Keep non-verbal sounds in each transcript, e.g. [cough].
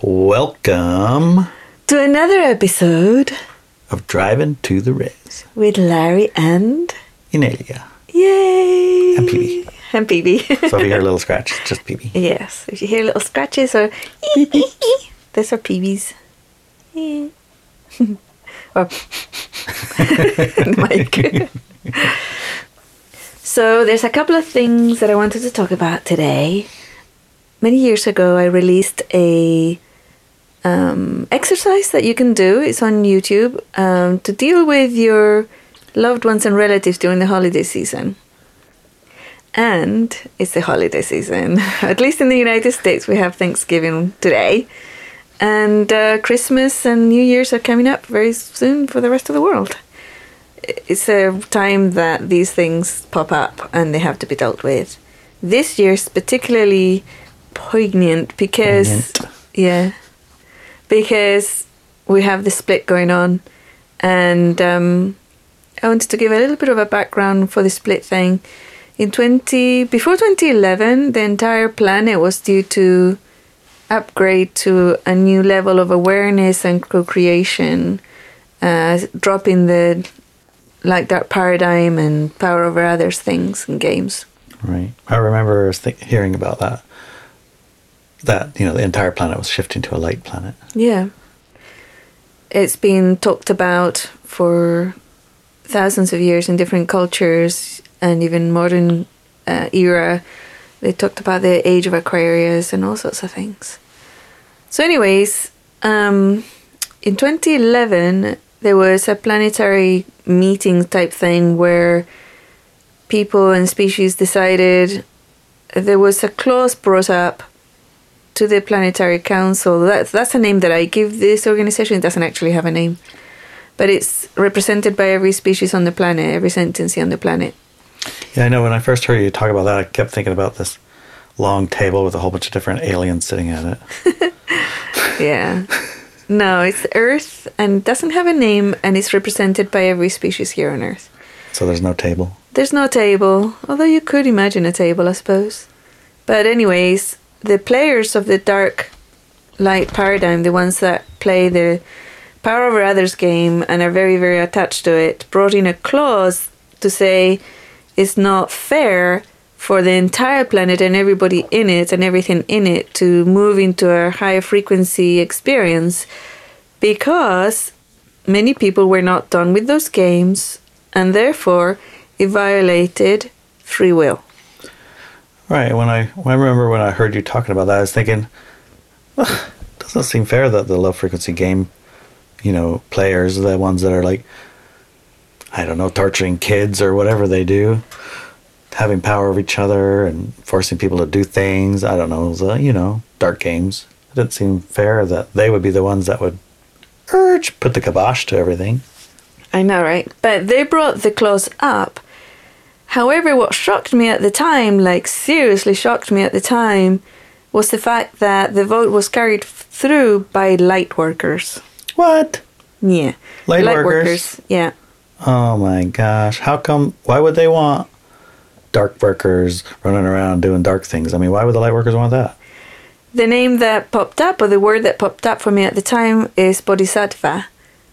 Welcome to another episode of Driving to the Res. with Larry and Inelia. Yay! And Peebee. And Peebee. So if you hear a little scratch, it's just Peebee. yes, if you hear little scratches or ee, ee, ee, those are. Ee. or [laughs] Mike. so there's a couple of things that I wanted to talk about today. Many years ago, I released a um, exercise that you can do. It's on YouTube um, to deal with your loved ones and relatives during the holiday season. And it's the holiday season. [laughs] At least in the United States, we have Thanksgiving today. And uh, Christmas and New Year's are coming up very soon for the rest of the world. It's a time that these things pop up and they have to be dealt with. This year's particularly poignant because, Poignant. yeah, because we have the split going on. And um, I wanted to give a little bit of a background for the split thing. In 20 before 2011, the entire planet was due to upgrade to a new level of awareness and co-creation, uh, dropping the like that paradigm and power over others things and games. Right. I remember hearing about that. That, you know, the entire planet was shifting to a light planet. Yeah. It's been talked about for thousands of years in different cultures and even modern uh, era. They talked about the age of Aquarius and all sorts of things. So, anyways, um, in 2011, there was a planetary meeting type thing where people and species decided there was a clause brought up to the Planetary Council. That's that's a name that I give this organization. It doesn't actually have a name, but it's represented by every species on the planet, every sentence on the planet. Yeah, I know. When I first heard you talk about that, I kept thinking about this long table with a whole bunch of different aliens sitting at it. [laughs] Yeah. no, it's Earth and doesn't have a name, and it's represented by every species here on Earth. So there's no table. There's no table, although you could imagine a table, I suppose. But anyways, the players of the dark light paradigm, the ones that play the power over others game and are very, very attached to it, brought in a clause to say it's not fair for the entire planet and everybody in it and everything in it to move into a higher frequency experience because many people were not done with those games and therefore it violated free will. Right. When I, when I remember when I heard you talking about that, I was thinking, well, doesn't seem fair that the low frequency game, you know, players, the ones that are like, I don't know, torturing kids or whatever they do, having power over each other and forcing people to do things. I don't know, the, uh, you know, dark games. It didn't seem fair that they would be the ones that would urge, put the kibosh to everything. I know, right? But they brought the clause up. However, what shocked me at the time, like seriously shocked me at the time, was the fact that the vote was carried through by light workers. What? Yeah. Light workers? Yeah. Oh my gosh. How come? Why would they want dark workers running around doing dark things? I mean, why would the light workers want that? The name that popped up, or the word that popped up for me at the time, is bodhisattva,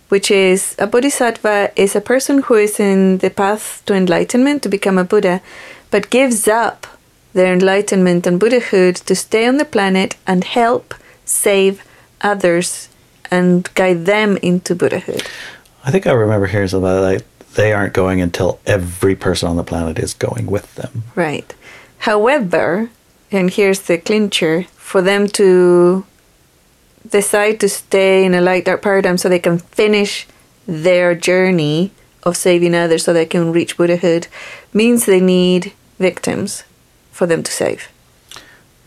which is a bodhisattva is a person who is in the path to enlightenment to become a Buddha, but gives up their enlightenment and Buddhahood to stay on the planet and help save others and guide them into Buddhahood. I think I remember hearing something about like they aren't going until every person on the planet is going with them. Right. However, and here's the clincher for them to decide to stay in a light dark paradigm so they can finish their journey of saving others so they can reach Buddhahood means they need victims for them to save.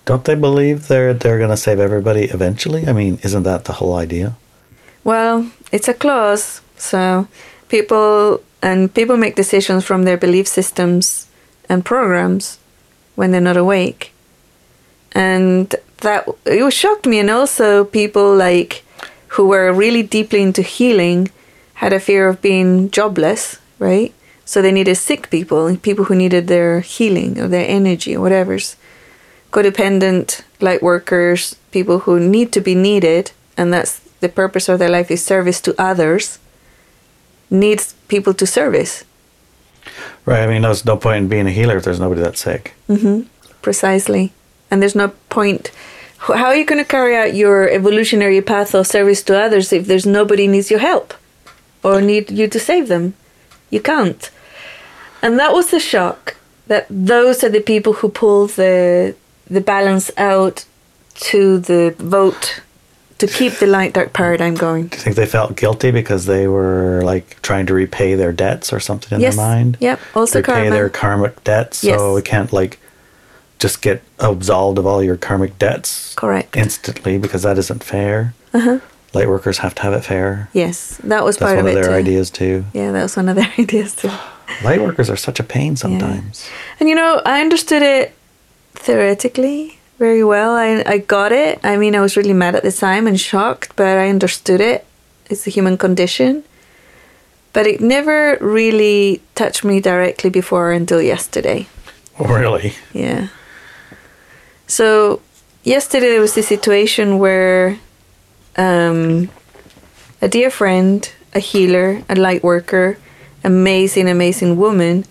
Don't they believe they're they're going to save everybody eventually? I mean, isn't that the whole idea? Well, it's a clause, so people and people make decisions from their belief systems and programs when they're not awake. And that it was shocked me and also people like who were really deeply into healing had a fear of being jobless, right? So they needed sick people, people who needed their healing or their energy or whatever's codependent light workers, people who need to be needed, and that's the purpose of their life is service to others, needs people to service. Right. I mean, there's no point in being a healer if there's nobody that's sick. Mm-hmm. Precisely. And there's no point. How are you going to carry out your evolutionary path of service to others if there's nobody needs your help or need you to save them? You can't. And that was the shock that those are the people who pull the the balance out to the vote to keep the light dark paradigm going. Do you think they felt guilty because they were like trying to repay their debts or something in yes. their mind? Yep. Also repay karma. their karmic debts, Yes. so we can't like just get absolved of all your karmic debts Correct. instantly because that isn't fair. Uh-huh. Light workers have to have it fair. Yes, that was That's part one of of it. their too. ideas too. Yeah, that was one of their [laughs] ideas too. [sighs] Light workers are such a pain sometimes. And you know, I understood it theoretically very well. I, I got it. I mean, I was really mad at the time and shocked, but I understood it. It's the human condition. But it never really touched me directly before until yesterday. [laughs] Really? Yeah. So yesterday there was this situation where um, a dear friend, a healer, a light worker, amazing, amazing woman,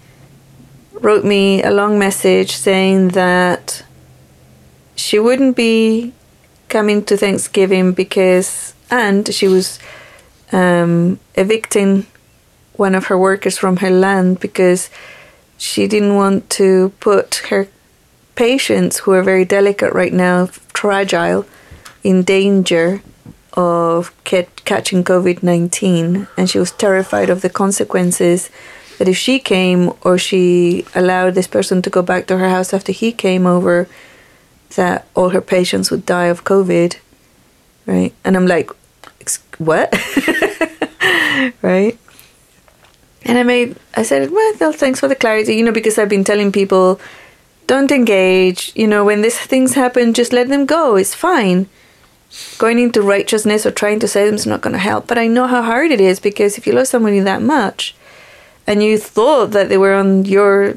wrote me a long message saying that she wouldn't be coming to Thanksgiving because, and she was um, evicting one of her workers from her land because she didn't want to put her patients who are very delicate right now, fragile, in danger of ca- catching COVID 19. And she was terrified of the consequences that if she came or she allowed this person to go back to her house after he came over, that all her patients would die of COVID. Right. And I'm like, what? [laughs] right. And I made, I said, well, thanks for the clarity, you know, because I've been telling people, don't engage, you know, when these things happen, just let them go. It's fine. Going into righteousness or trying to save them is not going to help. But I know how hard it is because if you love somebody that much and you thought that they were on your,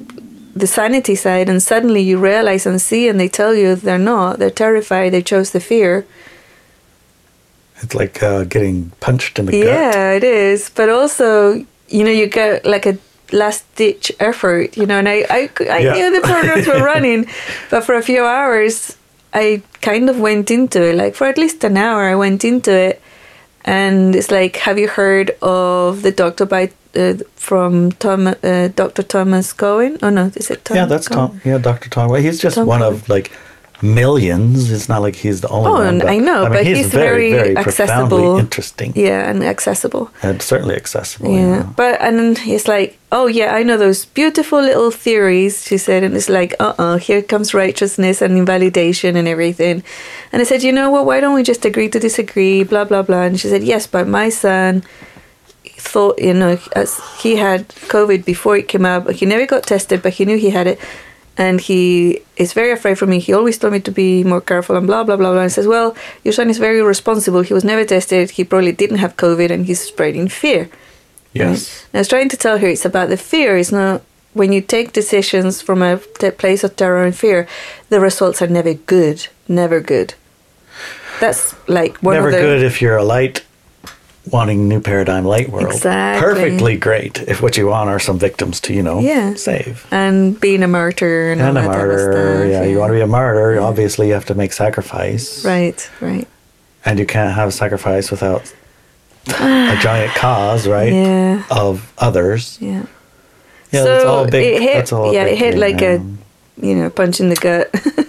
the sanity side, and suddenly you realize and see and they tell you they're not, they're terrified, they chose the fear. It's like uh, getting punched in the gut. Yeah, it is. But also, you know, you get like a last ditch effort, you know, and I, I, I Yeah. knew the programs were [laughs] running, but for a few hours, I kind of went into it. Like for at least an hour, I went into it. And it's like, have you heard of the doctor by uh, from Tom, uh, Dr. Thomas Cowan? Oh no, is it Tom? yeah, that's Cowan? Tom. Yeah, Dr. Tom. Well, he's just Tom one Cowan. of like millions. It's not like he's the only Oh, one. and I know, I but he's very profoundly accessible. interesting Yeah, and accessible. and certainly accessible. Yeah, Yeah. but and he's like, "Oh yeah, I know those beautiful little theories." She said, and it's like, "Uh, uh here comes righteousness and invalidation and everything." And I said, "You know what? Why don't we just agree to disagree?" Blah blah blah. And she said, "Yes, but my son thought, you know, as he had COVID before it came out, but he never got tested, but he knew he had it." And he is very afraid for me. He always told me to be more careful and blah blah blah blah. And says, "Well, your son is very responsible. He was never tested. He probably didn't have COVID, and he's spreading fear." Yes. And I was trying to tell her it's about the fear. It's not when you take decisions from a t- place of terror and fear, the results are never good. Never good. That's like one Never of the good if you're a light wanting new paradigm light world. Exactly. Perfectly great if what you want are some victims to, you know, Yeah. save. and being a martyr and, And a all that type of martyr. stuff, yeah, you want to be a martyr, obviously you have to make sacrifice. right, right. And you can't have sacrifice without a giant cause, right? Yeah, Of others. yeah. Yeah, so that's all big. it hit, that's all yeah, it hit thing, like yeah. a you know punch in the gut. [laughs]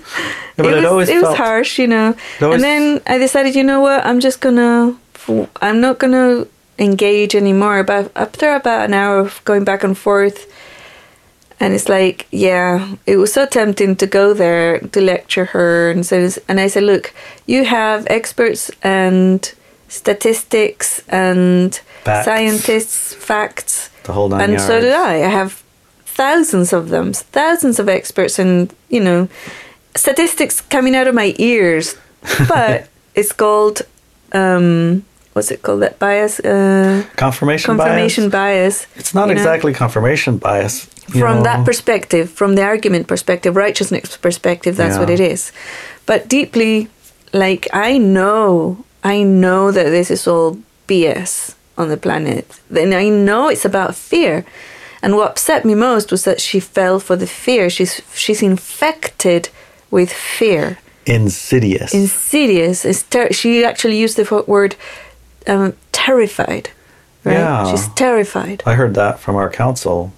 Yeah, but it it was, always it was harsh, you know. and then I decided, you know what, I'm just gonna, I'm not gonna engage anymore. But after about an hour of going back and forth, and it's like, yeah, it was so tempting to go there to lecture her, and so, and I said, look, you have experts and statistics and Facts. scientists, facts, The whole nine and yards. so did I. I have thousands of them, thousands of experts, and you know, statistics coming out of my ears. [laughs] But it's called, um, what's it called? That bias, uh, Confirmation, bias. confirmation bias. bias. It's not you know? exactly confirmation bias. from know. that perspective, from the argument perspective, righteousness perspective. That's what it is. but deeply, like I know, I know that this is all BS on the planet. Then I know it's about fear. And what upset me most was that she fell for the fear. She's she's infected with fear. Insidious. Insidious. Ter- she actually used the word um, terrified. Right? Yeah. She's terrified. I heard that from our council.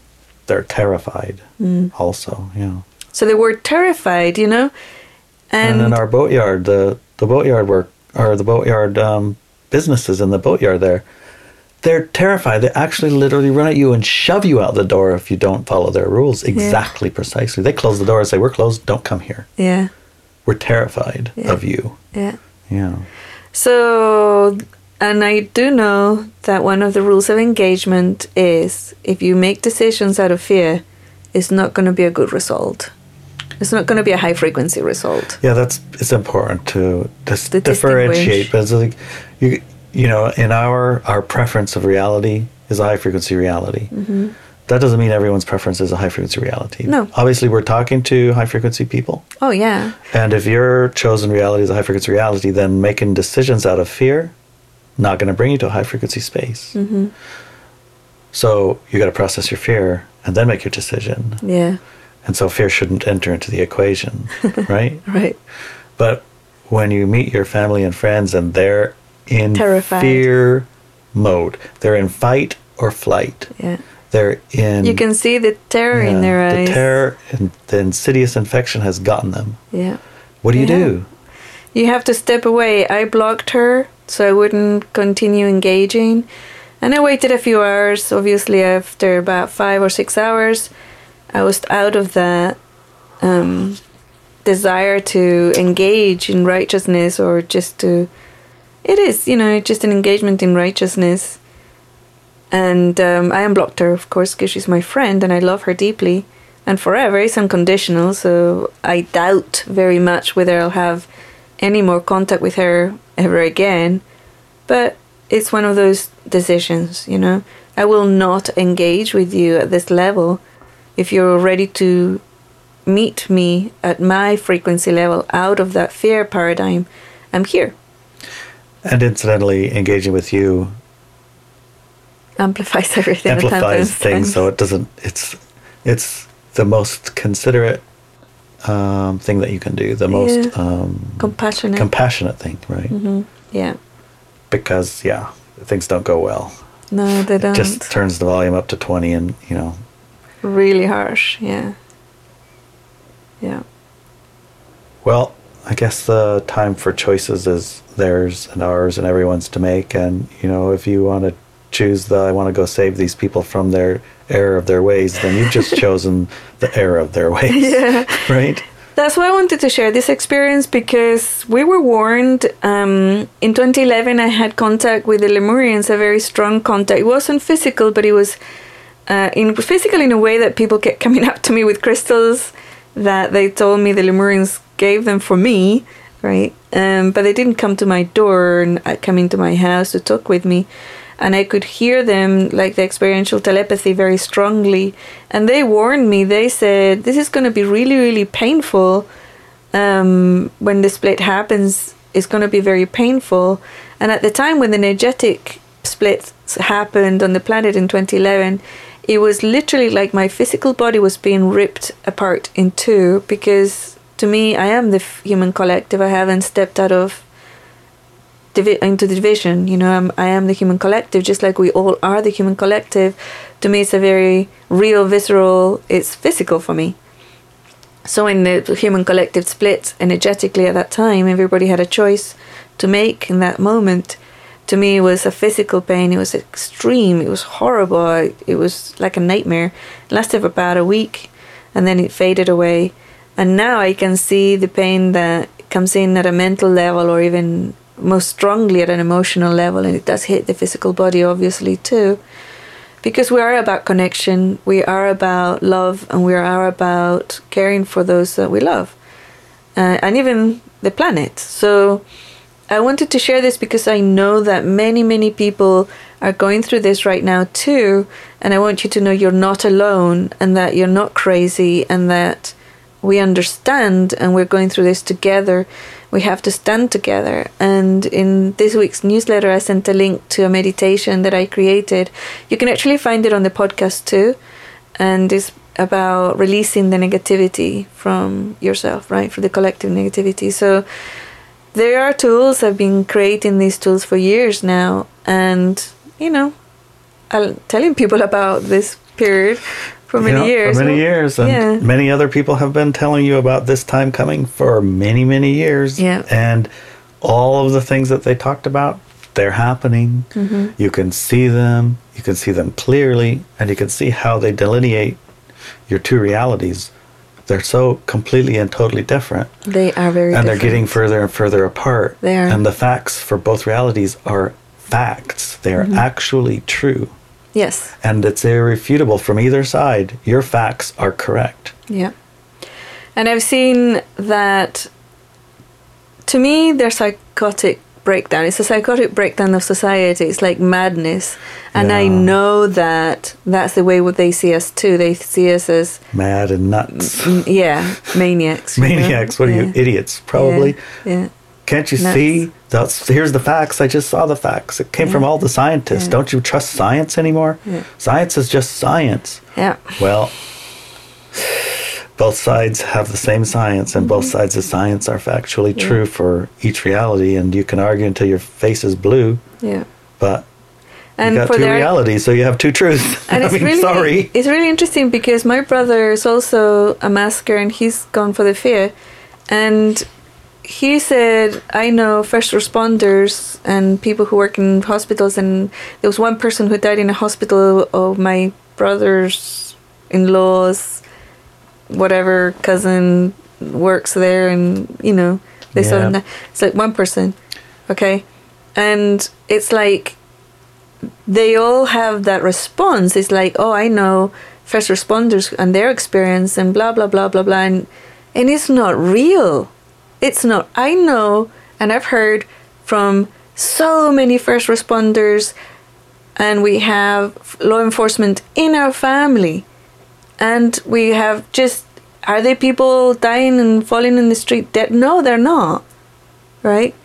They're terrified. Mm. Also, yeah. So they were terrified, you know, And, and, in our boatyard, the the boatyard work or the boatyard um, businesses in the boatyard there, they're terrified. They actually literally run at you and shove you out the door if you don't follow their rules exactly precisely. They close the door and say, "We're closed. Don't come here. yeah, We're terrified Yeah. of you." yeah. Yeah. So, and I do know that one of the rules of engagement is if you make decisions out of fear, it's not going to be a good result. It's not going to be a high frequency result. Yeah, that's it's important to dis- To differentiate. But it's like you you know, in our our preference of reality is a high frequency reality. Mm-hmm. That doesn't mean everyone's preference is a high frequency reality. No. Obviously, we're talking to high frequency people, Oh, yeah. and if your chosen reality is a high frequency reality, then making decisions out of fear not going to bring you to a high frequency space. hmm So you got to process your fear and then make your decision. Yeah. And so fear shouldn't enter into the equation, [laughs] right? Right. But when you meet your family and friends and they're in Terrified. fear mode, they're in fight or flight. Yeah. They're in. You can see the terror in yeah, their eyes. The terror and the insidious infection has gotten them. Yeah. What do you do? You have to step away. I blocked her so I wouldn't continue engaging. And I waited a few hours. Obviously, after about five or six hours, I was out of that um, desire to engage in righteousness or just to. It is, you know, just an engagement in righteousness. And um, I unblocked her, of course, because she's my friend and I love her deeply. And forever, it's unconditional, so I doubt very much whether I'll have any more contact with her ever again. But it's one of those decisions, you know. I will not engage with you at this level. If you're ready to meet me at my frequency level out of that fear paradigm, I'm here. And incidentally, engaging with you Amplifies [laughs] everything. amplifies things, so it doesn't. It's it's the most considerate um, thing that you can do. The most Yeah. um, compassionate. compassionate thing, right? hmm Yeah. Because yeah, things don't go well. No, they don't. It just turns the volume up to twenty, and you know, really harsh. Yeah. Yeah. well, I guess the time for choices is theirs and ours and everyone's to make. And you know, if you want to choose the I want to go save these people from their error of their ways, then you've just [laughs] chosen the error of their ways, Yeah. right? That's why I wanted to share this experience because we were warned. Um, in 2011, I had contact with the Lemurians, a very strong contact. It wasn't physical, but it was uh, in physical in a way that people kept coming [laughs] up to me with crystals that they told me the Lemurians gave them for me, right? Um, but they didn't come to my door and uh, come into my house to talk with me. And I could hear them, like the experiential telepathy, very strongly. And they warned me. They said, This is going to be really, really painful. Um, when the split happens, it's going to be very painful. And at the time when the energetic split happened on the planet in 2011, it was literally like my physical body was being ripped apart in two because to me, I am the human collective. I haven't stepped out of divi- into division. You know, I'm, I am the human collective, just like we all are the human collective. To me, it's a very real, visceral. It's physical for me. So when the human collective split energetically at that time, everybody had a choice to make in that moment. To me, it was a physical pain. It was extreme. It was horrible. It was like a nightmare. It lasted for about a week, and then it faded away. And now I can see the pain that comes in at a mental level, or even most strongly at an emotional level, and it does hit the physical body, obviously too because we are about connection, we are about love, and we are about caring for those that we love, uh, and even the planet. So, I wanted to share this because I know that many, many people are going through this right now too, and I want you to know you're not alone, and that you're not crazy, and that we understand and we're going through this together. We have to stand together. And in this week's newsletter, I sent a link to a meditation that I created. You can actually find it on the podcast too. And it's about releasing the negativity from yourself, right? For the collective negativity. So there are tools. I've been creating these tools for years now. And, you know, I'm telling people [laughs] about this period for many You know, years. For many years. And Yeah. many other people have been telling you about this time coming for many, many years. Yeah. And all of the things that they talked about, they're happening. Mm-hmm. You can see them, you can see them clearly, and you can see how they delineate your two realities. They're so completely and totally different. They are very and they're getting further and further apart. They are. And the facts for both realities are facts. They Mm-hmm. are actually true. Yes. And it's irrefutable from either side. Your facts are correct. Yeah. And I've seen that to me they're psychotic breakdown. It's a psychotic breakdown of society. It's like madness. And I know that that's the way what they see us too. They see us as Mad and nuts. mm, yeah, maniacs. you know? Maniacs. What are you, idiots? Probably. Yeah. yeah. Can't you Nuts. see? That's here's the facts. I just saw the facts. It came from all the scientists. Yeah. Don't you trust science anymore? Yeah. Science is just science. Yeah. Well, both sides have the same science, and Mm-hmm. both sides of science are factually true for each reality. And you can argue until your face is blue, Yeah. but And you got for two their realities, so you have two truths. [laughs] and I it's mean, really sorry. it's really interesting because my brother is also a masker and he's gone for the fear and he said i know first responders and people who work in hospitals and there was one person who died in a hospital of my brother's in-laws whatever cousin works there and you know they saw Yeah. him die. it's like one person okay and it's like they all have that response. It's like, oh, I know first responders and their experience and blah blah blah blah blah, and and it's not real. It's not. I know, and I've heard from so many first responders, and we have law enforcement in our family, and we have just. Are they people dying and falling in the street dead? No, they're not. Right?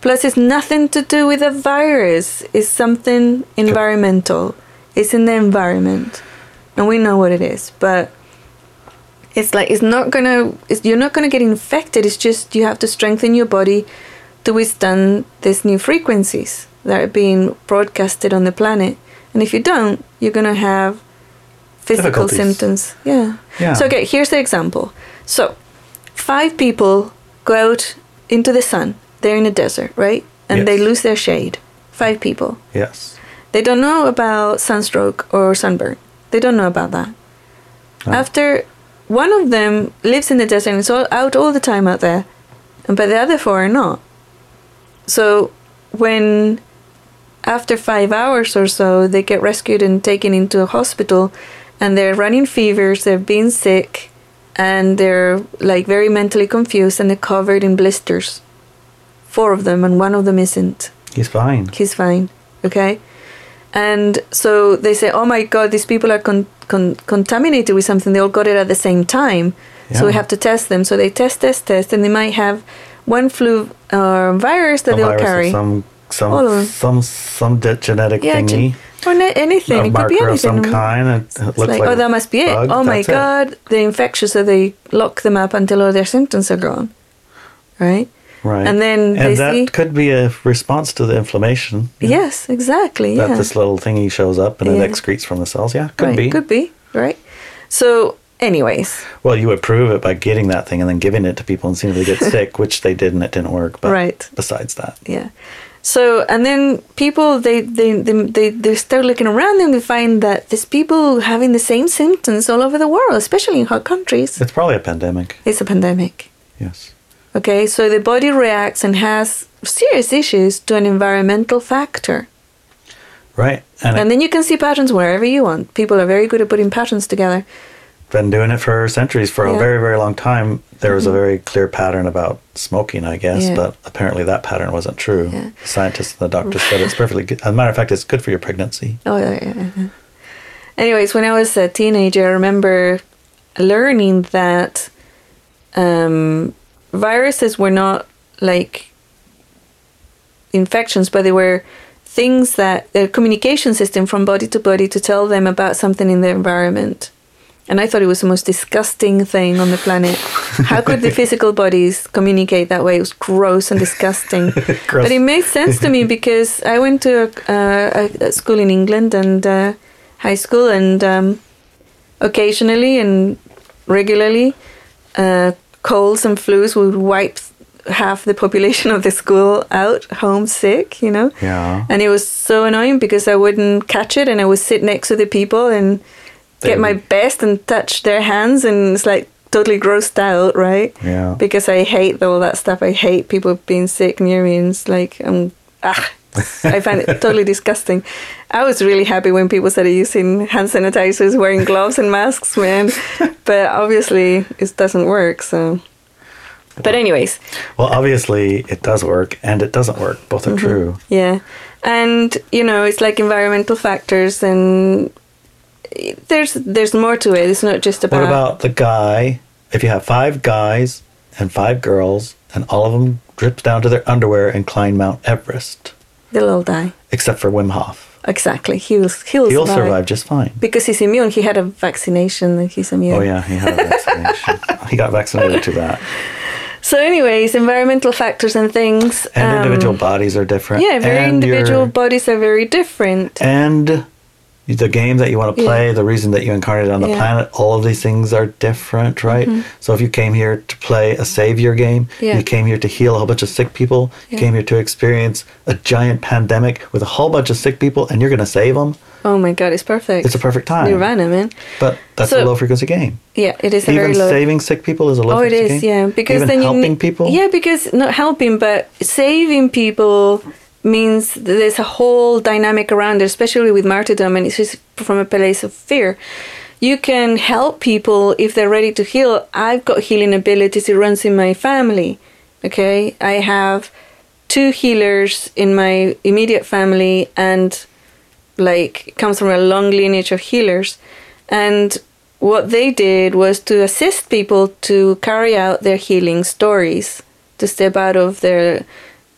Plus, it's nothing to do with a virus. It's something environmental. It's in the environment, and we know what it is. But it's like it's not gonna. It's, you're not gonna get infected. It's just you have to strengthen your body to withstand these new frequencies that are being broadcasted on the planet. And if you don't, you're gonna have physical symptoms. Yeah. Yeah. So okay, here's the example. So, five people go out into the sun. They're in a desert, right? And they lose their shade. Five people. Yes. They don't know about sunstroke or sunburn. They don't know about that. Oh. After one of them lives in the desert and is all out all the time out there, and but the other four are not. So when after five hours or so they get rescued and taken into a hospital and they're running fevers, they're being sick, and they're like very mentally confused and they're covered in blisters. Four of them and one of them isn't He's fine. he's fine okay and so they say oh my god these people are con- con- contaminated with something. They all got it at the same time. So we have to test them. So they test test test and they might have one flu uh, virus that A they'll virus carry. Some some All of them. some some genetic yeah thingy. or ne- anything. A it could be anything of some kind. It it's looks like, like, oh that must be it. bug, oh my that's it. god they're infectious so they lock them up until all their symptoms are gone. Right Right. and then and that see- could be a response to the inflammation. yeah, yes exactly That yeah this little thingy shows up and Yeah. it excretes from the cells. Yeah, could right, be. could be right so anyways Well, you would prove it by getting that thing and then giving it to people and seeing if they get [laughs] sick, which they did and it didn't work. But Right. besides that, Yeah. So and then people they they they they, they start looking around and they find that there's people having the same symptoms all over the world, especially in hot countries. it's probably a pandemic. It's a pandemic. Yes. Okay, so the body reacts and has serious issues to an environmental factor. Right. And, And then you can see patterns wherever you want. People are very good at putting patterns together. been doing it for centuries for a Yeah. Mm-hmm. very very long time there was a very clear pattern about smoking i guess Yeah. but apparently that pattern wasn't true Yeah. the scientists and the doctors said it's [laughs] perfectly good as a matter of fact it's good for your pregnancy Oh, yeah, yeah, yeah. Anyways, when I was a teenager, I remember learning that um, viruses were not like infections, but they were things that a communication system from body to body to tell them about something in the environment. And I thought it was the most disgusting thing on the planet. How could the [laughs] physical bodies communicate that way? It was gross and disgusting. [laughs] Gross. But it made sense to me [laughs] because I went to a, uh, a, a school in England and uh, high school, and um, occasionally and regularly, uh, colds and flus would wipe half the population of the school out homesick, you know? Yeah. And it was so annoying because I wouldn't catch it and I would sit next to the people and They get my best and touch their hands and it's like totally grossed out, right? Yeah. Because I hate all that stuff. I hate people being sick near me and it's like I'm ah I find it totally disgusting. I was really happy when people started using hand sanitizers, wearing gloves and masks, man. But obviously it doesn't work, so but anyways, Well, obviously it does work and it doesn't work. Both are Mm-hmm. true. Yeah. And you know, it's like environmental factors and there's there's more to it. It's not just about, What about the guy? If you have five guys and five girls, and all of them drips down to their underwear and climb Mount Everest, they'll all die. except for Wim Hof. Exactly. He'll he'll, He'll survive. survive just fine. Because he's immune. He had a vaccination he's immune. Oh yeah, he had a vaccination. [laughs] he got vaccinated to that. So anyways, environmental factors and things. And um, individual bodies are different. Yeah, very and your- individual bodies are very different. and the game that you want to play, the reason that you incarnated on the Yeah. Mm-hmm. planet, all of these things are different, right? So if you came here to play a savior game, Yeah. you came here to heal a whole bunch of sick people, you came here to experience a giant pandemic with a whole bunch of sick people, and you're going to save them. Oh my god, it's perfect. It's a perfect time. Nirvana, man. But that's So- a low frequency game. Yeah, it is a Even very low. saving sick people is a low Oh, it is, game. yeah. Because Even then you helping need- people. Yeah, because not helping, but saving people means there's a whole dynamic around it, especially with martyrdom, and it's just from a place of fear. You can help people if they're ready to heal. I've got healing abilities. It runs in my family. Okay, I have two healers in my immediate family, and like comes from a long lineage of healers and what they did was to assist people to carry out their healing stories to step out of their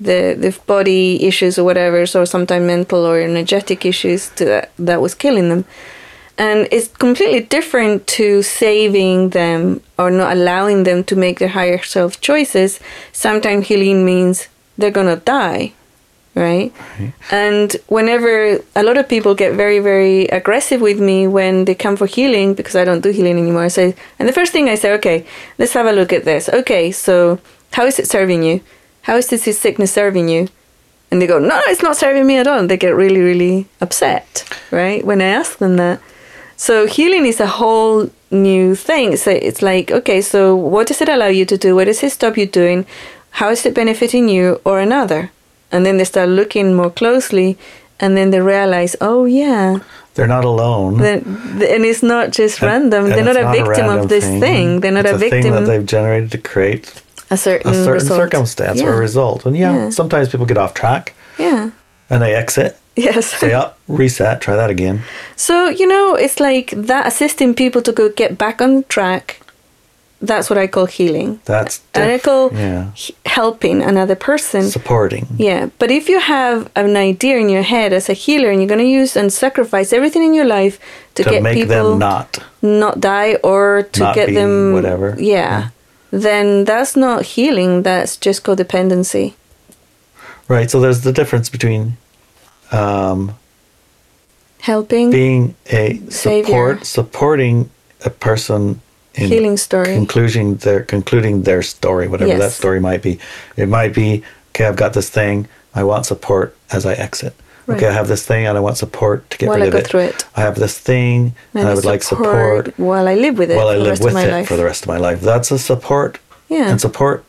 the the body issues or whatever or sometimes mental or energetic issues to that, that was killing them and it's completely different to saving them or not allowing them to make their higher self choices sometimes healing means they're gonna die right? And whenever a lot of people get very, very aggressive with me when they come for healing because I don't do healing anymore, I say, and the first thing I say, okay, let's have a look at this. Okay, so how is it serving you? How is this sickness serving you? And they go, no, it's not serving me at all. And they get really, really upset, right? When I ask them that. So healing is a whole new thing. So it's like, okay, so what does it allow you to do? What does it stop you doing? How is it benefiting you or another? And then they start looking more closely, and then they realize, oh yeah, They're not alone. then, and it's not just And- random. and They're not a victim random of this thing. They're not It's a thing victim that they've generated to create a certain a certain result. circumstance or Yeah. result. And yeah, Yeah. sometimes people get off track Yeah. and they exit, Yes. say up, reset, try that again. So, you know, it's like that assisting people to go get back on track. That's what I call healing. That's And I call yeah, h- helping another person. supporting. Yeah, but if you have an idea in your head as a healer and you're going to use and sacrifice everything in your life to, to get make people them not. not die or to Not get them whatever. Yeah, then that's not healing. That's just codependency. Right. So there's the difference between um, Helping being a Savior. support, supporting a person in healing story. conclusion their concluding their story, whatever that story might be. It might be, okay, I've got this thing, I want support as I exit. Okay, I have this thing and I want support to get While rid I of go it. through it. I have this thing and, I would like support while I live with it while I live with it life. for the rest of my life. That's a support. Yeah. And support,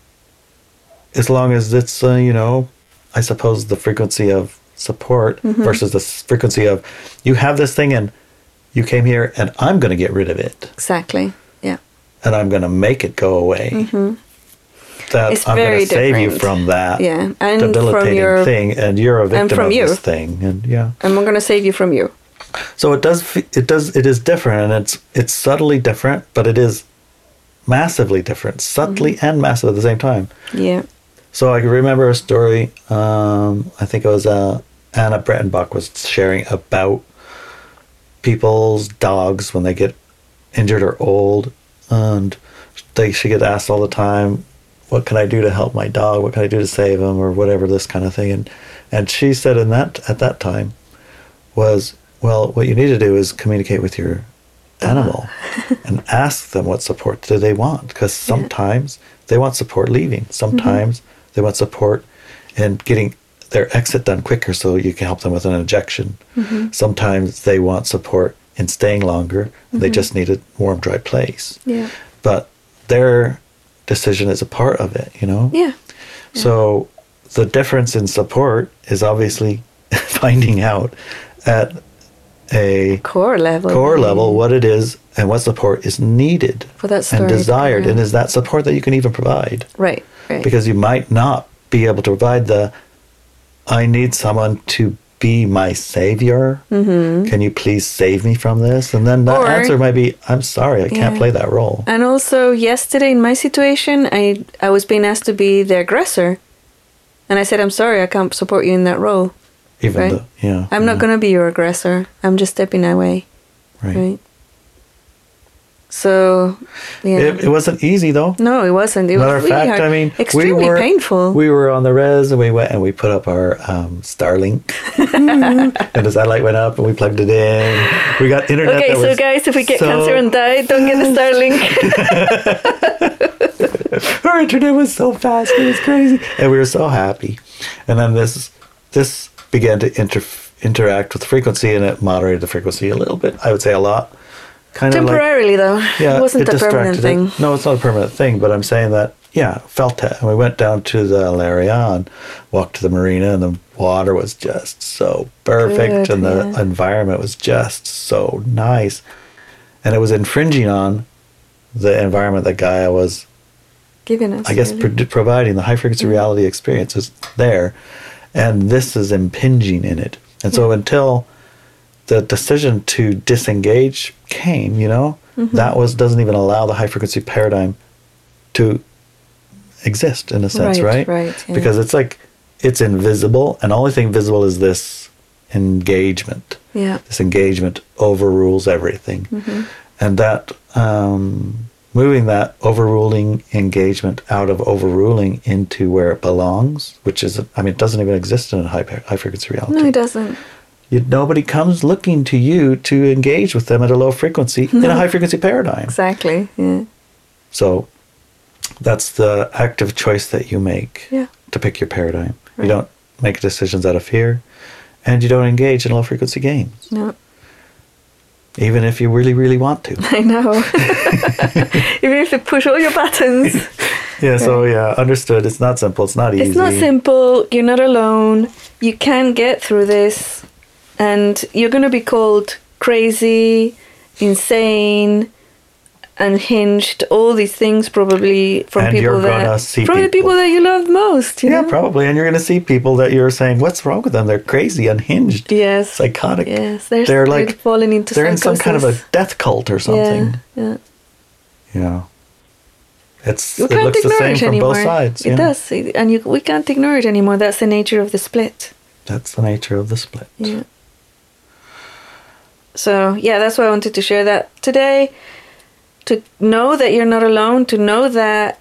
as long as it's, uh, you know, I suppose the frequency of support Mm-hmm. versus the frequency of you have this thing and you came here and I'm going to get rid of it exactly. Yeah. and I'm going to make it go away. That Mm-hmm. It's I'm going very to save you from that Yeah, and from debilitating your- thing, and you're a victim from of you. this thing. And yeah, And I'm going to save you from you. so it does. It does. It is different, and it's it's subtly different, but it is massively different, subtly and massive at the same time. Yeah. So I can remember a story. Um, I think it was uh, Anna Breytenbach was sharing about people's dogs when they get injured or old, and they she get asked all the time, "What can I do to help my dog? What can I do to save him?" or whatever this kind of thing. And and she said in that at that time was, "Well, what you need to do is communicate with your animal [laughs] and ask them what support do they want. Because sometimes they want support leaving. Sometimes mm-hmm. they want support in getting their exit done quicker so you can help them with an injection. Mm-hmm. Sometimes they want support in staying longer. They mm-hmm. just need a warm dry place. Yeah. but their decision is a part of it you know Yeah. so the difference in support is obviously [laughs] finding out at a Core level. core level mm-hmm. what it is and what support is needed For that story and desired and is that support that you can even provide Right. Right. because you might not be able to provide the i need someone to be my savior can you please save me from this and then that Mm-hmm. Or- answer might be i'm sorry i can't play that role And also, yesterday in my situation, I I was being asked to be the aggressor, and I said, "I'm sorry, I can't support you in that role. even right. though yeah I'm not going to be your aggressor. I'm just stepping away." right, Right. So, yeah. It, it wasn't easy though no, it wasn't. It Matter was of really fact, hard. I mean, extremely we were, painful. We were on the res and we went and we put up our um, Starlink, [laughs] and the satellite went up and we plugged it in. We got internet. okay, so guys, if we get so- cancer and die, don't get the Starlink. [laughs] our internet was so fast, it was crazy, and we were so happy. And then this this began to inter- interact with frequency, and it moderated the frequency a little bit. I would say a lot, kind of like Temporarily, though. yeah, it wasn't a permanent distracted it. thing. No, it's not a permanent thing, but I'm saying that yeah, felt it. And we went down to the Larian, walked to the marina, and the water was just so perfect, Good, and the yeah. environment was just so nice, and it was infringing on the environment that Gaia was, Giving us. I guess, really. pro- providing the high frequency mm-hmm. reality experience is there, and this is impinging in it, and so until the decision to disengage came, you know, Mm-hmm. that was doesn't even allow the high frequency paradigm to exist in a sense, Right, right? right, yeah. Because it's like it's invisible, and only thing visible is this engagement. Yeah. This engagement overrules everything, Mm-hmm. and that um, moving that overruling engagement out of overruling into where it belongs, which is, I mean, it doesn't even exist in a high high frequency reality. No, it doesn't. You, nobody comes looking to you to engage with them at a low frequency in a high frequency paradigm. Exactly. Yeah. So that's the active choice that you make Yeah. to pick your paradigm. Right. You don't make decisions out of fear, and you don't engage in low frequency games, No. even if you really, really want to. [laughs] I know. [laughs] Even if you push all your buttons, [laughs] yeah. So yeah, understood. It's not simple. It's not easy. it's not simple. You're not alone. You can get through this, and you're going to be called crazy, insane, unhinged. All these things probably from And people you're that from the people people. that you love most. You Yeah, know? probably. And you're going to see people that you're saying, "What's wrong with them? They're crazy, unhinged, Yes. psychotic. Yes, they're, they're like falling into they're in some kind of a death cult or something." Yeah, yeah. You know, it's You it looks the same from anymore. both sides. It does, and you, we can't ignore it anymore. That's the nature of the split. That's the nature of the split. Yeah. So yeah, that's why I wanted to share that today. To know that you're not alone. To know that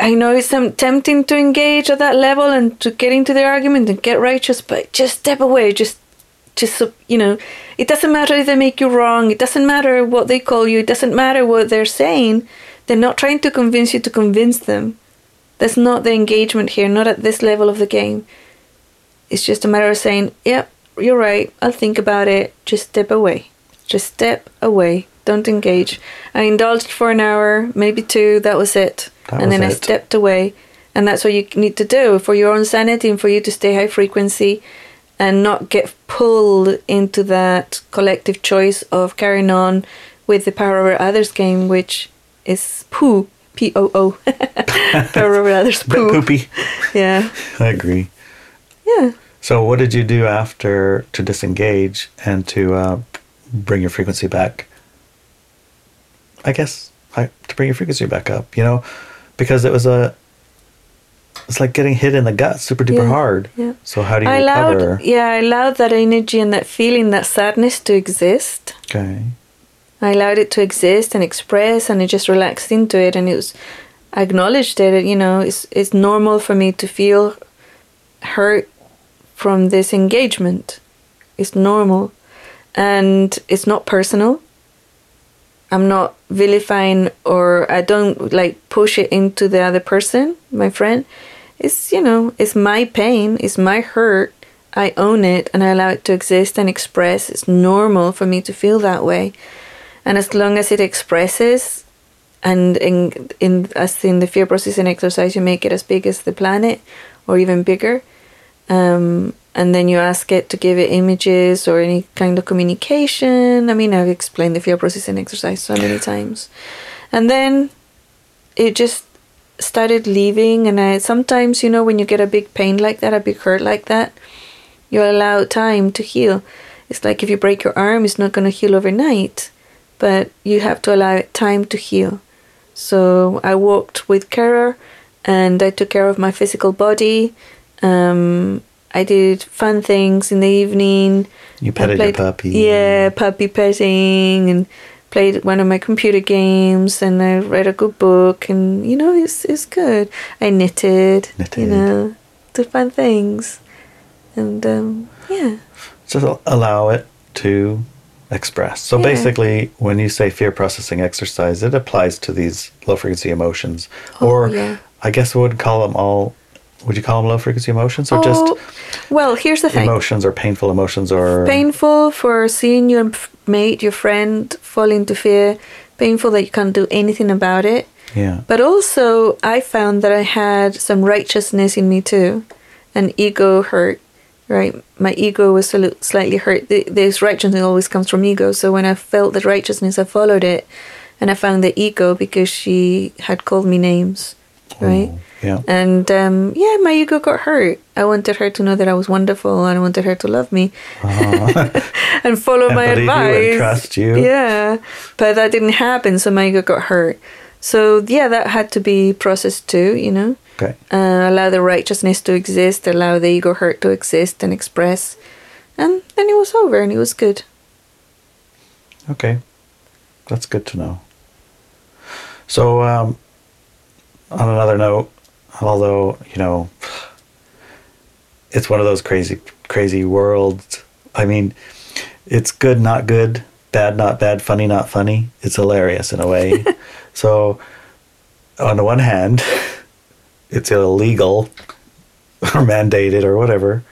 I know it's tempting to engage at that level and to get into the argument and get righteous, but just step away. Just, just you know, it doesn't matter if they make you wrong. It doesn't matter what they call you. It doesn't matter what they're saying. They're not trying to convince you to convince them. That's not the engagement here. Not at this level of the game. It's just a matter of saying, "Yep, you're right. I'll think about it." Just step away. Just step away. Don't engage. I indulged for an hour, maybe two. That was it. That and was then I stepped away. And that's what you need to do for your own sanity and for you to stay high frequency and not get pulled into that collective choice of carrying on with the power over others game, which is poo. P O O. [laughs] power over others poo. poopy. Yeah. I agree. Yeah. So, what did you do after to disengage and to uh, bring your frequency back? I guess I, to bring your frequency back up. You know, because it was a. It's like getting hit in the gut, super duper Yeah, hard. yeah. So how do you I recover? allowed, yeah, I allowed that energy and that feeling, that sadness to exist. Okay. I allowed it to exist and express, and I just relaxed into it, and it was. I acknowledged it. You know, it's it's normal for me to feel hurt from this engagement. It's normal, and it's not personal. I'm not vilifying or I don't like push it into the other person, my friend. It's you know, it's my pain, it's my hurt. I own it and I allow it to exist and express. It's normal for me to feel that way. And as long as it expresses and in in as in the fear processing exercise you make it as big as the planet or even bigger. Um, and then you ask it to give it images or any kind of communication. I mean, I've explained the fear processing exercise so many times. And then it just started leaving. And I sometimes, you know, when you get a big pain like that, a big hurt like that, you allow time to heal. It's like if you break your arm, it's not going to heal overnight, but you have to allow it time to heal. So I walked with Kara and I took care of my physical body. Um, I did fun things in the evening. You petted played- your puppy. Yeah, puppy petting and played one of my computer games and I read a good book and you know it's it's good. I knitted, you know, did fun things. And um, yeah. Just allow it to express. So Yeah. basically, when you say fear processing exercise, it applies to these low frequency emotions. Oh, or yeah. I guess I would call them all. Would you call them low frequency emotions, or Oh, just well, here's the thing. emotions, or painful emotions, or painful for seeing your mate, your friend fall into fear. Painful that you can't do anything about it. yeah, But also, I found that I had some righteousness in me too, and ego hurt. Right, my ego was slightly hurt. This righteousness always comes from ego. So when I felt that righteousness, I followed it, and I found the ego because she had called me names, right? Oh, yeah, And um, yeah, my ego got hurt. I wanted her to know that I was wonderful, and I wanted her to love me [laughs] and follow And my believe you and advice. trust you. Yeah, but that didn't happen, so my ego got hurt. So yeah, that had to be processed too. You know, okay, uh, allow the righteousness to exist, allow the ego hurt to exist and express, and then it was over, and it was good. okay, that's good to know. So, um, on another note, although you know, it's one of those crazy, crazy worlds. I mean, it's good, not good, bad, not bad, funny, not funny. It's hilarious in a way. [laughs] so, on the one hand, [laughs] it's illegal or mandated or whatever.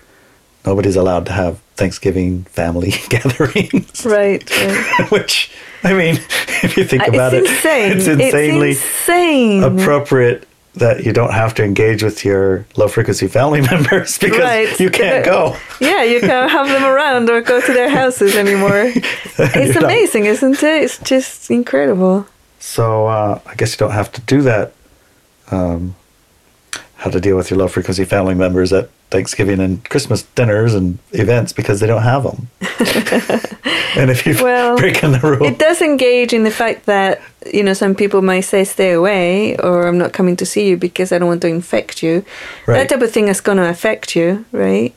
Nobody's allowed to have Thanksgiving family [laughs] gatherings. Right. right. [laughs] Which, I mean, [laughs] if you think Uh, about it's it, insane. it's insanely It's insane. appropriate that you don't have to engage with your low frequency family members because Right. you can't go. Yeah, you can't have them around or go to their houses anymore. It's You're not- amazing, isn't it? It's just incredible. So uh, I guess you don't have to do that. Um, how to deal with your low frequency family members at Thanksgiving and Christmas dinners and events because they don't have them. [laughs] and if you Well, breaking the rule, It does engage in the fact that, you know, some people might say stay away or I'm not coming to see you because I don't want to infect you. Right. That type of thing is going to affect you, right?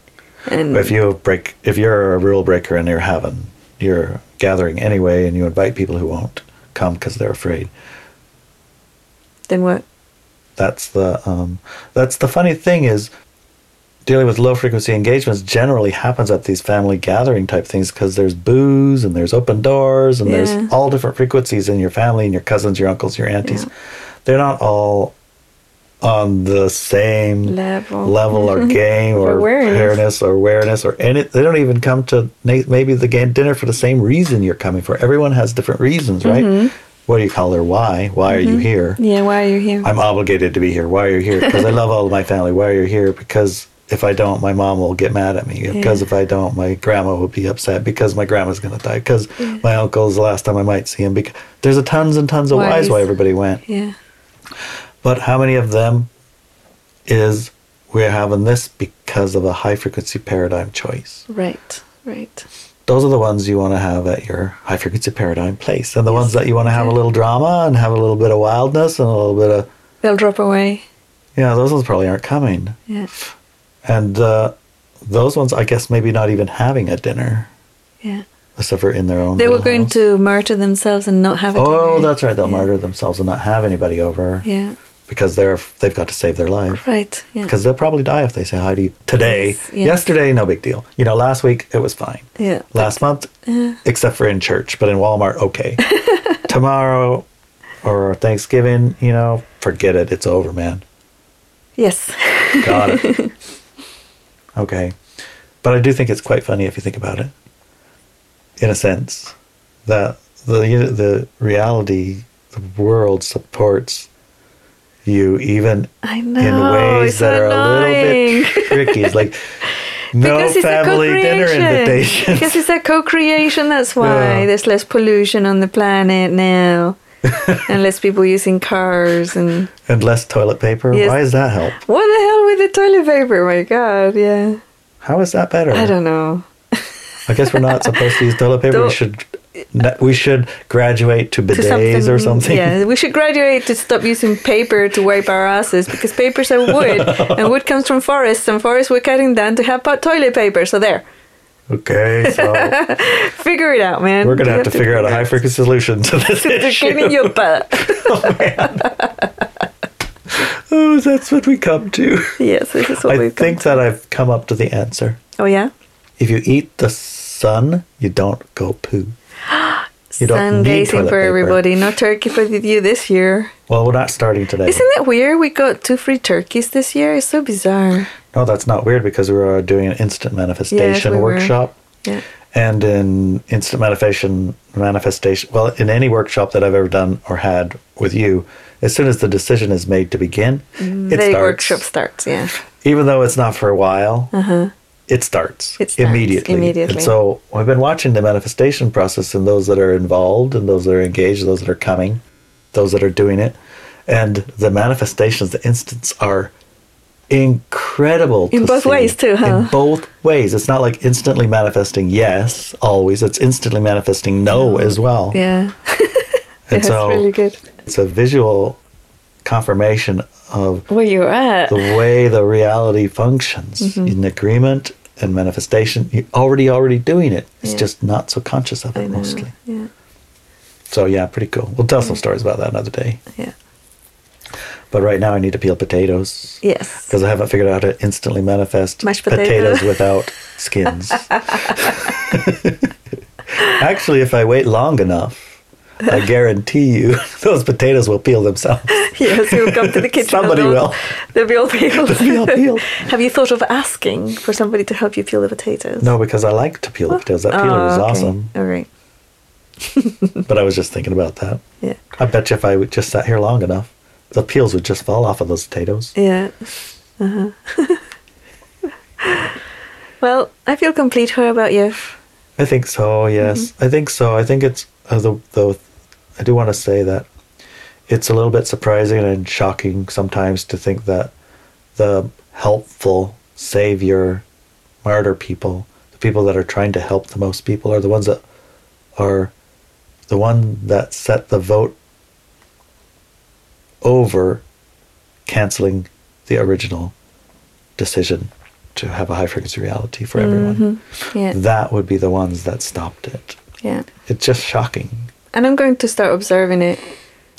And if you break, if you're a rule breaker and you're having your gathering anyway, and you invite people who won't come because they're afraid, then what? That's the um, that's the funny thing is dealing with low frequency engagements generally happens at these family gathering type things because there's booze and there's open doors and Yeah. there's all different frequencies in your family and your cousins, your uncles, your aunties. Yeah. They're not all on the same Level. level or [laughs] game or Awareness. awareness or awareness or any. They don't even come to maybe the ga- dinner for the same reason you're coming for. Everyone has different reasons, right? Mm-hmm. What do you call her? why? Why are you mm-hmm. here? Yeah, why are you here? I'm obligated to be here. Why are you here? [laughs] Because I love all of my family. Why are you here? Because if I don't, my mom will get mad at me. Because if I don't, my grandma will be upset. Because my grandma's going to die. Because my uncle's the last time I might see him. Because there's a tons and tons of Whys. whys why everybody went. yeah. But how many of them is we're having this because of a high frequency paradigm choice? Right. Right. Those are the ones you want to have at your high frequency paradigm place, and the ones that you want to have a little drama and have a little bit of wildness and a little bit of They'll drop away. yeah, those ones probably aren't coming. Yeah. And uh, those ones, I guess, maybe not even having a dinner, Yeah. except for in their own. They were going house. to martyr themselves and not have a Oh, dinner. that's right. They'll Yeah. martyr themselves and not have anybody over Yeah. Because they're they've got to save their life. Right. Yeah. Because they'll probably die if they say hi to you today. Yes, yes. Yesterday, no big deal. You know, last week it was fine. Yeah. Last month, Yeah. except for in church, but in Walmart, okay. [laughs] Tomorrow or Thanksgiving, you know, forget it. It's over, man. Yes. Got it. [laughs] okay. But I do think it's quite funny if you think about it. In a sense, that the the reality, the world supports you even in ways that so are a little bit tricky. It's like [laughs] no Because it's a family dinner invitation. Because it's a co-creation. That's why Yeah. there's less pollution on the planet now, and less people using cars. And [laughs] and less toilet paper. Yes. Why does that help? what the hell with the toilet paper? Oh my God, yeah. How is that better? I don't know. I guess we're not [laughs] supposed to use toilet paper. Don't- we should we should graduate to To bidets or something. Yeah, we should graduate to stop using paper to wipe our asses because papers are [laughs] wood, and wood comes from forests, and forests we're cutting down to have toilet paper. So there, Okay, [laughs] so figure it out, man. we're gonna have to figure out a high frequency solution to this [laughs] to issue. clean your butt. Oh, man. oh, that's what we come to. yes, this is what I think that I've come up to the answer. Oh yeah. If you eat the sun, you don't go poo. [gasps] Sun need gazing toilet for everybody. No turkey for you this year. Well, we're not starting today. Isn't it weird? We got two free turkeys this year. It's so bizarre. No, that's not weird because we were doing an instant manifestation we were. workshop. Yeah. And in instant manifestation, manifestation, well, in any workshop that I've ever done or had with you, as soon as the decision is made to begin, it Mm, the starts. workshop starts. Yeah. Even though it's not for a while, it starts. It starts immediately. immediately. And so we've been watching the manifestation process and those that are involved and those that are engaged, those that are coming, those that are doing it. And the manifestations, the instants are incredible. In both see. ways too, huh? In both ways. It's not like instantly manifesting yes, always. It's instantly manifesting no as well. Yeah. [laughs] And That's so really good. it's a visual confirmation of Where you're at. the way the reality functions Mm-hmm. in agreement and manifestation. You're already already doing it. It's Yeah. just not so conscious of it mostly. Yeah. So yeah, pretty cool. We'll tell some stories about that another day. Yeah. But right now I need to peel potatoes Yes. because I haven't figured out how to instantly manifest Mashed potato. potatoes [laughs] without skins. [laughs] [laughs] Actually, if I wait long enough, I guarantee you [laughs] those potatoes will peel themselves. [laughs] Yes, you'll come to the kitchen. [laughs] Somebody they'll- They'll be all peeled. They'll be all peeled. Have you thought of asking for somebody to help you peel the potatoes? No, because I like to peel the potatoes. That peeler is Oh, okay. awesome. All right. But I was just thinking about that. Yeah. I bet you if I just sat here long enough, the peels would just fall off of those potatoes. Yeah. Uh-huh. well, I feel complete. How about you? I think so. Yes, Mm-hmm. I think so. I think it's uh, the though. I do want to say that it's a little bit surprising and shocking sometimes to think that the helpful savior, martyr people, the people that are trying to help the most people, are the ones that are the one that set the vote over canceling the original decision to have a high frequency reality for everyone. Mhm. Yeah. That would be the ones that stopped it. Yeah. It's just shocking. And I'm going to start observing it.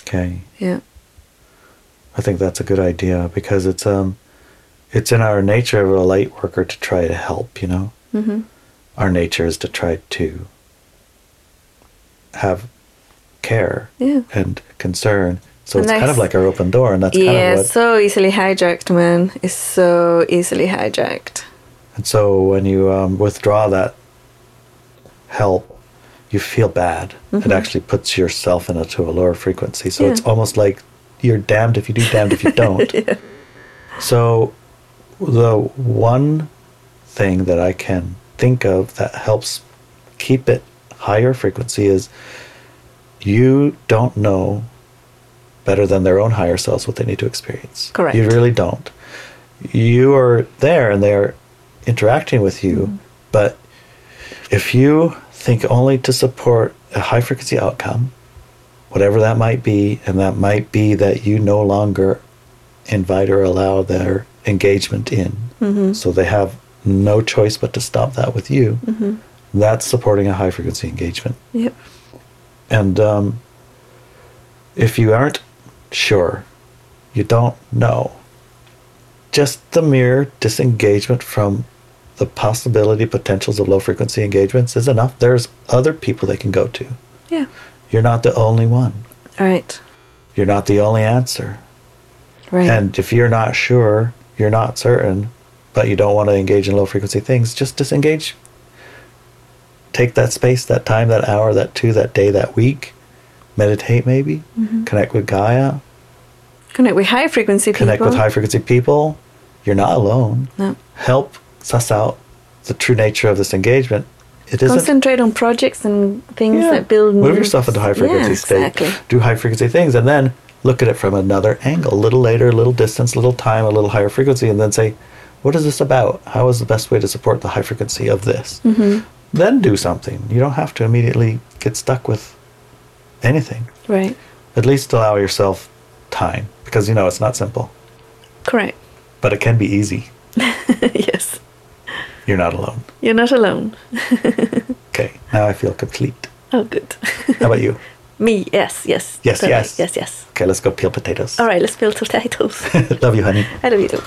Okay. Yeah. I think that's a good idea because it's um it's in our nature of a light worker to try to help, you know. mm-hmm. Our nature is to try to have care Yeah. and concern. So And it's kind of like our open door and that's yeah, kind of what so easily hijacked, man. It's so easily hijacked. and so when you um, withdraw that help you feel bad. It Mhm. actually puts yourself into a lower frequency. So Yeah. it's almost like you're damned if you do, damned if you [laughs] don't. yeah. So, the one thing that I can think of that helps keep it higher frequency is you don't know better than their own higher selves what they need to experience. Correct. You really don't. You are there and they're interacting with you, Mm-hmm. but If you think only to support a high frequency outcome, whatever that might be, and that might be that you no longer invite or allow their engagement in, Mm-hmm. so they have no choice but to stop that with you, Mm-hmm. that's supporting a high frequency engagement. Yep. And um, if you aren't sure, you don't know, just the mere disengagement from the possibility, potentials of low frequency engagements is enough. There's other people they can go to. Yeah. You're not the only one. All right. You're not the only answer. Right. And if you're not sure, you're not certain, but you don't want to engage in low frequency things, just disengage. Take that space, that time, that hour, that two, that day, that week. Meditate maybe. Mhm. Connect with Gaia. Connect with high frequency people. Connect with high frequency people. You're not alone. No. Help suss out the true nature of this engagement. It Concentrate on projects and things Yeah. that build. Move yourself into high frequency yeah, state. Exactly. Do high frequency things, and then look at it from another angle. A little later, a little distance, a little time, a little higher frequency, and then say, "What is this about? How is the best way to support the high frequency of this?" hmm Then do something. You don't have to immediately get stuck with anything. Right. At least allow yourself time, because you know it's not simple, Correct. but it can be easy. [laughs] yes. You're not alone. You're not alone. [laughs] Okay, now I feel complete. Oh, good. How about you? [laughs] Me, yes, yes. Yes, totally. yes. Yes, yes. Okay, let's go peel potatoes. All right, let's peel [laughs] potatoes. Love you, honey. I love you too.